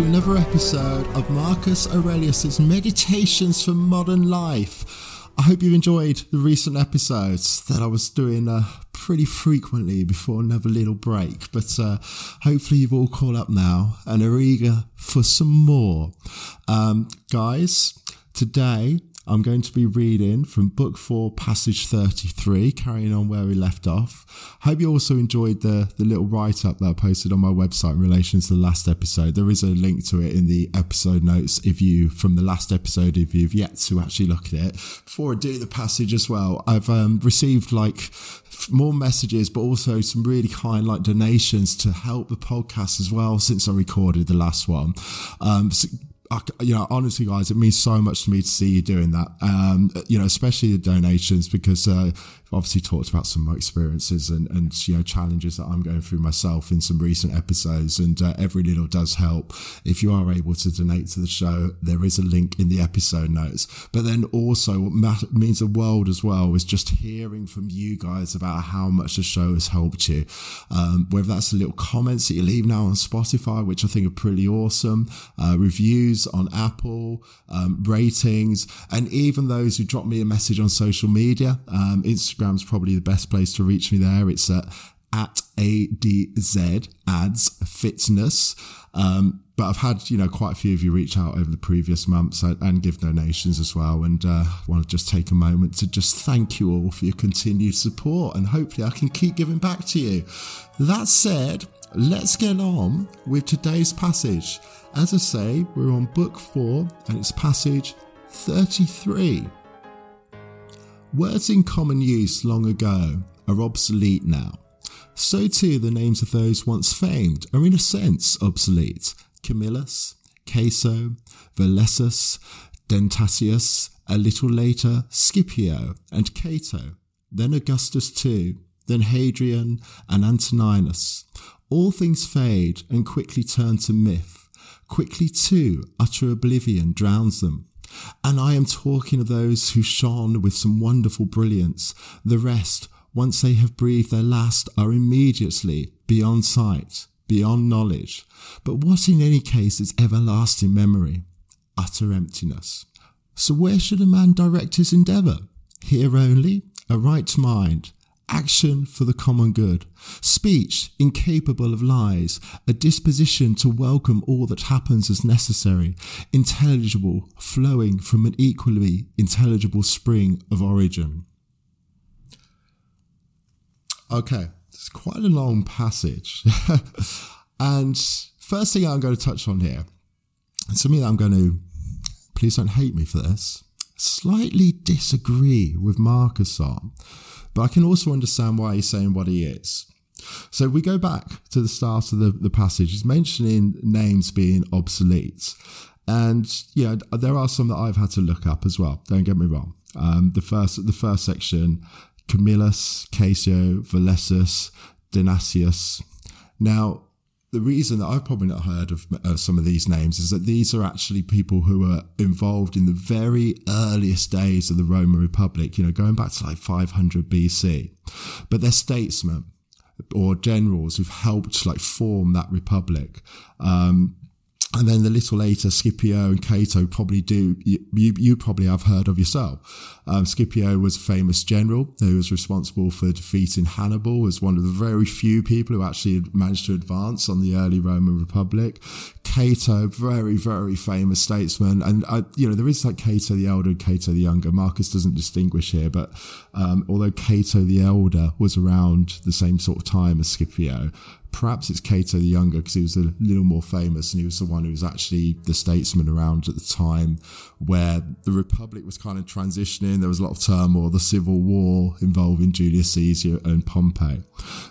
to another episode of Marcus Aurelius's Meditations for Modern Life. I hope you've enjoyed the recent episodes that I was doing uh, pretty frequently before another little break, but uh, hopefully you've all caught up now and are eager for some more. Um, guys, today I'm going to be reading from Book 4, Passage 33, carrying on where we left off. Hope you also enjoyed the, the little write up that I posted on my website in relation to the last episode. There is a link to it in the episode notes if you, from the last episode, if you've yet to actually look at it. Before I do the passage as well, I've um, received like more messages, but also some really kind like donations to help the podcast as well since I recorded the last one. Um, so you know, honestly, guys, it means so much to me to see you doing that. Um, you know, especially the donations because uh, obviously talked about some of my experiences and, and you know challenges that I'm going through myself in some recent episodes, and uh, every little does help. If you are able to donate to the show, there is a link in the episode notes. But then also, what means the world as well is just hearing from you guys about how much the show has helped you. Um, whether that's the little comments that you leave now on Spotify, which I think are pretty awesome, uh, reviews on Apple, um, ratings, and even those who drop me a message on social media, um, Instagram Instagram's probably the best place to reach me there. It's at, at ADZ ads fitness. Um, but I've had, you know, quite a few of you reach out over the previous months and give donations as well. And uh, I want to just take a moment to just thank you all for your continued support. And hopefully I can keep giving back to you. That said, let's get on with today's passage. As I say, we're on book four and it's passage 33. Words in common use long ago are obsolete now. So too the names of those once famed are in a sense obsolete. Camillus, Caeso, Valessus, Dentatus, a little later Scipio and Cato, then Augustus too, then Hadrian and Antoninus. All things fade and quickly turn to myth. Quickly too utter oblivion drowns them. And I am talking of those who shone with some wonderful brilliance. The rest, once they have breathed their last, are immediately beyond sight, beyond knowledge. But what in any case is everlasting memory? Utter emptiness. So where should a man direct his endeavour? Here only, a right mind, action for the common good, speech incapable of lies, a disposition to welcome all that happens as necessary, intelligible, flowing from an equally intelligible spring of origin. Okay, it's quite a long passage. and first thing I'm going to touch on here, and something that I'm going to, please don't hate me for this, slightly disagree with Marcus on but I can also understand why he's saying what he is. So we go back to the start of the, the passage. He's mentioning names being obsolete. And yeah, there are some that I've had to look up as well. Don't get me wrong. Um, the first the first section, Camillus, Caeso, Valessus, Denasius. Now, the reason that I've probably not heard of uh, some of these names is that these are actually people who were involved in the very earliest days of the Roman Republic, you know, going back to like 500 BC. But they're statesmen or generals who've helped like form that republic. Um, and then the little later, Scipio and Cato probably do, you, you probably have heard of yourself. Um, Scipio was a famous general who was responsible for defeating Hannibal, was one of the very few people who actually managed to advance on the early Roman Republic. Cato, very, very famous statesman. And, uh, you know, there is like Cato the Elder and Cato the Younger. Marcus doesn't distinguish here, but um, although Cato the Elder was around the same sort of time as Scipio, perhaps it's Cato the Younger because he was a little more famous and he was the one who was actually the statesman around at the time where the Republic was kind of transitioning. There was a lot of turmoil, the civil war involving Julius Caesar and Pompey.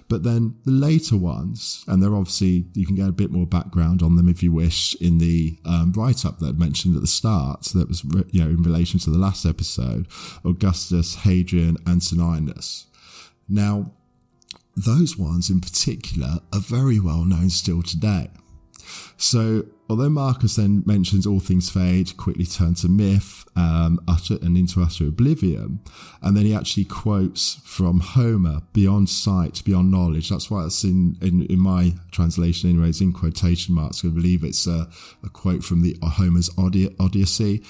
But then the later ones, and they're obviously, you can get a bit more background on them if you wish in the um, write up that I mentioned at the start that was, you know, in relation to the last episode Augustus, Hadrian, and Antoninus. Now, those ones in particular are very well known still today. So, although Marcus then mentions all things fade, quickly turn to myth, um, utter and into utter oblivion, and then he actually quotes from Homer, beyond sight, beyond knowledge. That's why it's in, in, in my translation, anyway, it's in quotation marks. I believe it's a, a quote from the Homer's Odyssey.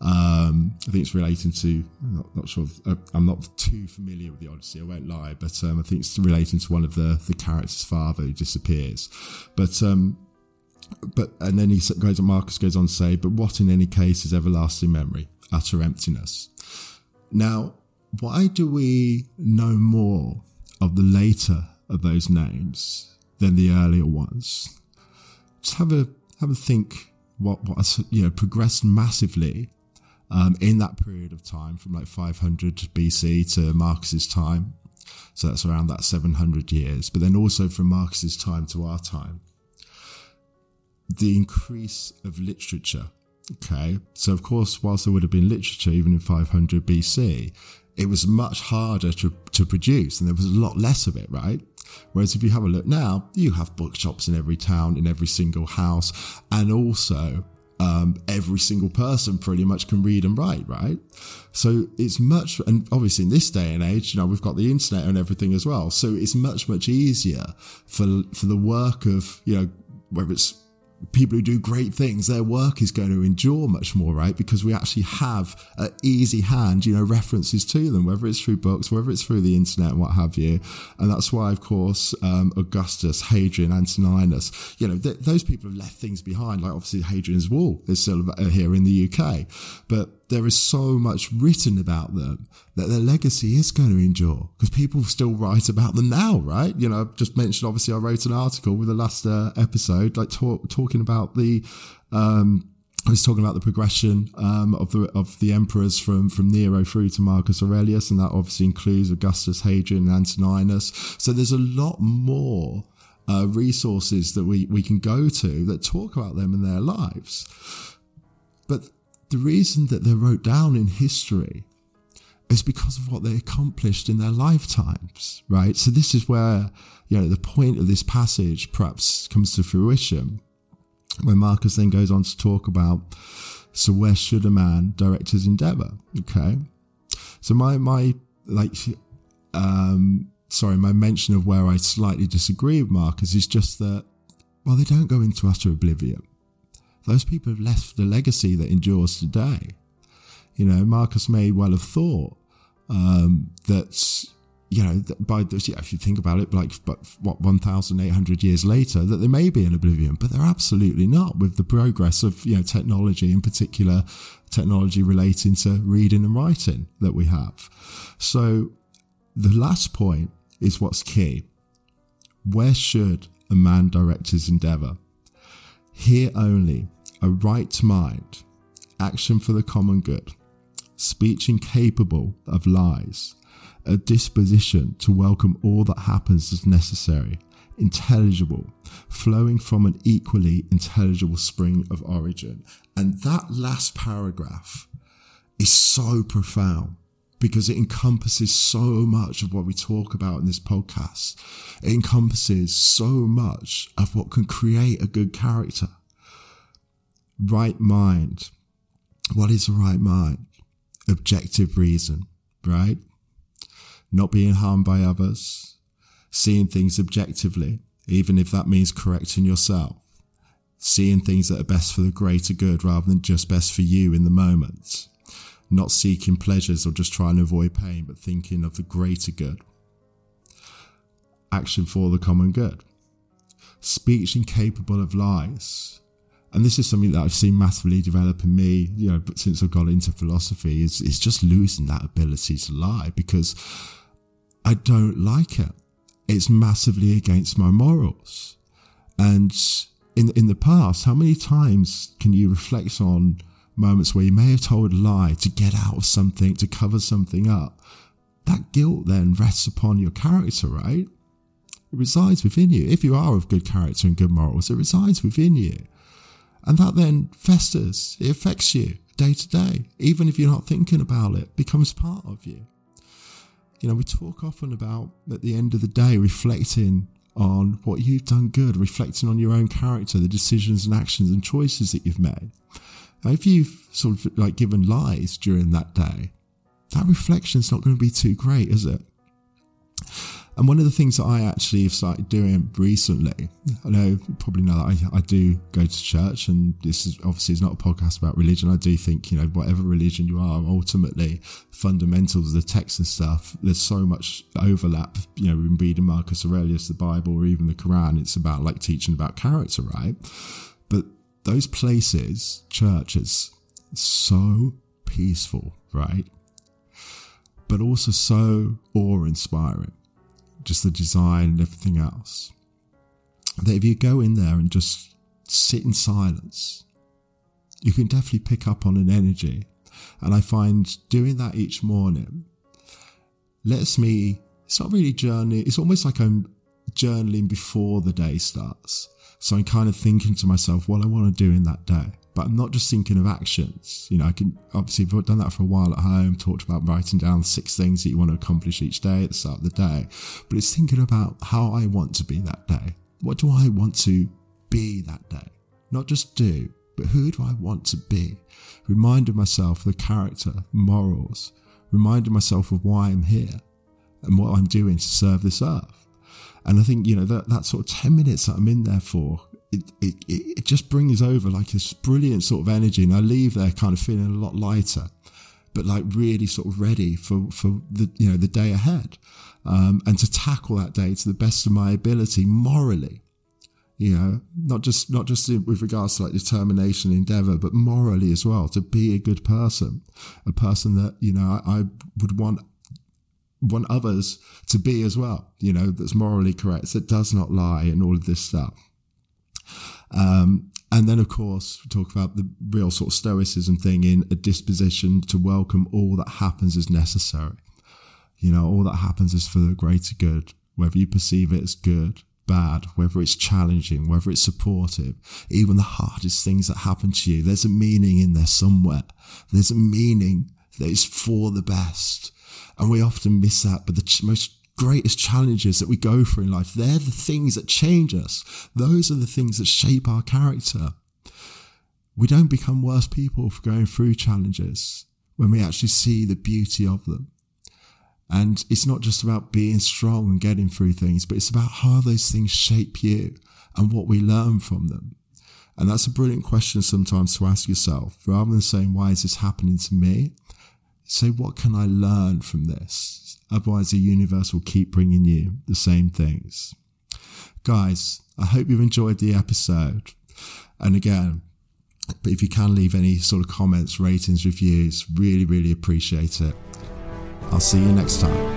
Um, I think it's relating to, not, not sure, if, uh, I'm not too familiar with the Odyssey, I won't lie, but um, I think it's relating to one of the, the characters' father who disappears. But um, but and then he goes marcus goes on to say but what in any case is everlasting memory? Utter emptiness. Now why do we know more of the later of those names than the earlier ones? Just have a have a think what what has you know progressed massively um, in that period of time from like 500 BC to Marcus's time so that's around that 700 years but then also from Marcus's time to our time the increase of literature. Okay, so of course, whilst there would have been literature even in 500 BC, it was much harder to, to produce and there was a lot less of it, right? Whereas if you have a look now, you have bookshops in every town, in every single house, and also um, every single person pretty much can read and write, right? So it's much, and obviously in this day and age, you know, we've got the internet and everything as well. So it's much, much easier for, for the work of, you know, whether it's people who do great things, their work is going to endure much more, right? Because we actually have an easy hand, you know, references to them, whether it's through books, whether it's through the internet what have you. And that's why, of course, um, Augustus, Hadrian, Antoninus, you know, th- those people have left things behind. Like obviously Hadrian's Wall is still uh, here in the UK, but there is so much written about them that their legacy is going to endure because people still write about them now, right? You know, I've just mentioned, obviously, I wrote an article with the last uh, episode, like talk, talking about the, um, I was talking about the progression um, of the of the emperors from from Nero through to Marcus Aurelius, and that obviously includes Augustus, Hadrian, and Antoninus. So there's a lot more uh, resources that we we can go to that talk about them in their lives. But the reason that they're wrote down in history is because of what they accomplished in their lifetimes, right? So this is where, you know, the point of this passage perhaps comes to fruition where Marcus then goes on to talk about, so where should a man direct his endeavor? Okay. So my, my, like, um, sorry, my mention of where I slightly disagree with Marcus is just that, well, they don't go into utter oblivion those people have left a legacy that endures today. You know, Marcus may well have thought um, that, you know, that by this, yeah, if you think about it, like, but what, 1,800 years later, that they may be in oblivion, but they're absolutely not with the progress of, you know, technology, in particular, technology relating to reading and writing that we have. So the last point is what's key. Where should a man direct his endeavor? Here only a right mind, action for the common good, speech incapable of lies, a disposition to welcome all that happens as necessary, intelligible, flowing from an equally intelligible spring of origin. And that last paragraph is so profound because it encompasses so much of what we talk about in this podcast. It encompasses so much of what can create a good character right mind. What is the right mind? Objective reason, right? Not being harmed by others, seeing things objectively, even if that means correcting yourself, seeing things that are best for the greater good rather than just best for you in the moment, not seeking pleasures or just trying to avoid pain, but thinking of the greater good. Action for the common good. Speech incapable of lies, and this is something that I've seen massively develop in me, you know, but since I've got into philosophy, is is just losing that ability to lie because I don't like it. It's massively against my morals. And in in the past, how many times can you reflect on moments where you may have told a lie to get out of something, to cover something up? That guilt then rests upon your character, right? It resides within you. If you are of good character and good morals, it resides within you. And that then festers, it affects you day to day, even if you're not thinking about it, becomes part of you. You know, we talk often about at the end of the day reflecting on what you've done good, reflecting on your own character, the decisions and actions and choices that you've made. Now, if you've sort of like given lies during that day, that reflection's not going to be too great, is it? And one of the things that I actually have started doing recently, I know probably know that I, I do go to church, and this is obviously is not a podcast about religion. I do think you know whatever religion you are, ultimately fundamentals, of the text and stuff. There's so much overlap. You know, in reading Marcus Aurelius, the Bible, or even the Quran, it's about like teaching about character, right? But those places, churches, so peaceful, right? But also so awe inspiring just the design and everything else. That if you go in there and just sit in silence, you can definitely pick up on an energy. And I find doing that each morning lets me, it's not really journaling, it's almost like I'm journaling before the day starts. So I'm kind of thinking to myself what I want to do in that day but I'm not just thinking of actions. You know, I can obviously I've done that for a while at home, talked about writing down six things that you want to accomplish each day at the start of the day. But it's thinking about how I want to be that day. What do I want to be that day? Not just do, but who do I want to be? Reminding myself of the character, morals, reminding myself of why I'm here and what I'm doing to serve this earth. And I think, you know, that, that sort of 10 minutes that I'm in there for it, it, it just brings over like this brilliant sort of energy. And I leave there kind of feeling a lot lighter, but like really sort of ready for, for the, you know, the day ahead. Um, and to tackle that day to the best of my ability morally, you know, not just, not just with regards to like determination, and endeavor, but morally as well, to be a good person, a person that, you know, I, I would want want others to be as well, you know, that's morally correct, that does not lie and all of this stuff. Um, and then, of course, we talk about the real sort of stoicism thing in a disposition to welcome all that happens as necessary. You know, all that happens is for the greater good, whether you perceive it as good, bad, whether it's challenging, whether it's supportive, even the hardest things that happen to you, there's a meaning in there somewhere. There's a meaning that is for the best. And we often miss that, but the most greatest challenges that we go through in life, they're the things that change us. Those are the things that shape our character. We don't become worse people for going through challenges when we actually see the beauty of them. And it's not just about being strong and getting through things, but it's about how those things shape you and what we learn from them. And that's a brilliant question sometimes to ask yourself. Rather than saying, why is this happening to me? Say, what can I learn from this? Otherwise, the universe will keep bringing you the same things. Guys, I hope you've enjoyed the episode. And again, but if you can leave any sort of comments, ratings, reviews, really, really appreciate it. I'll see you next time.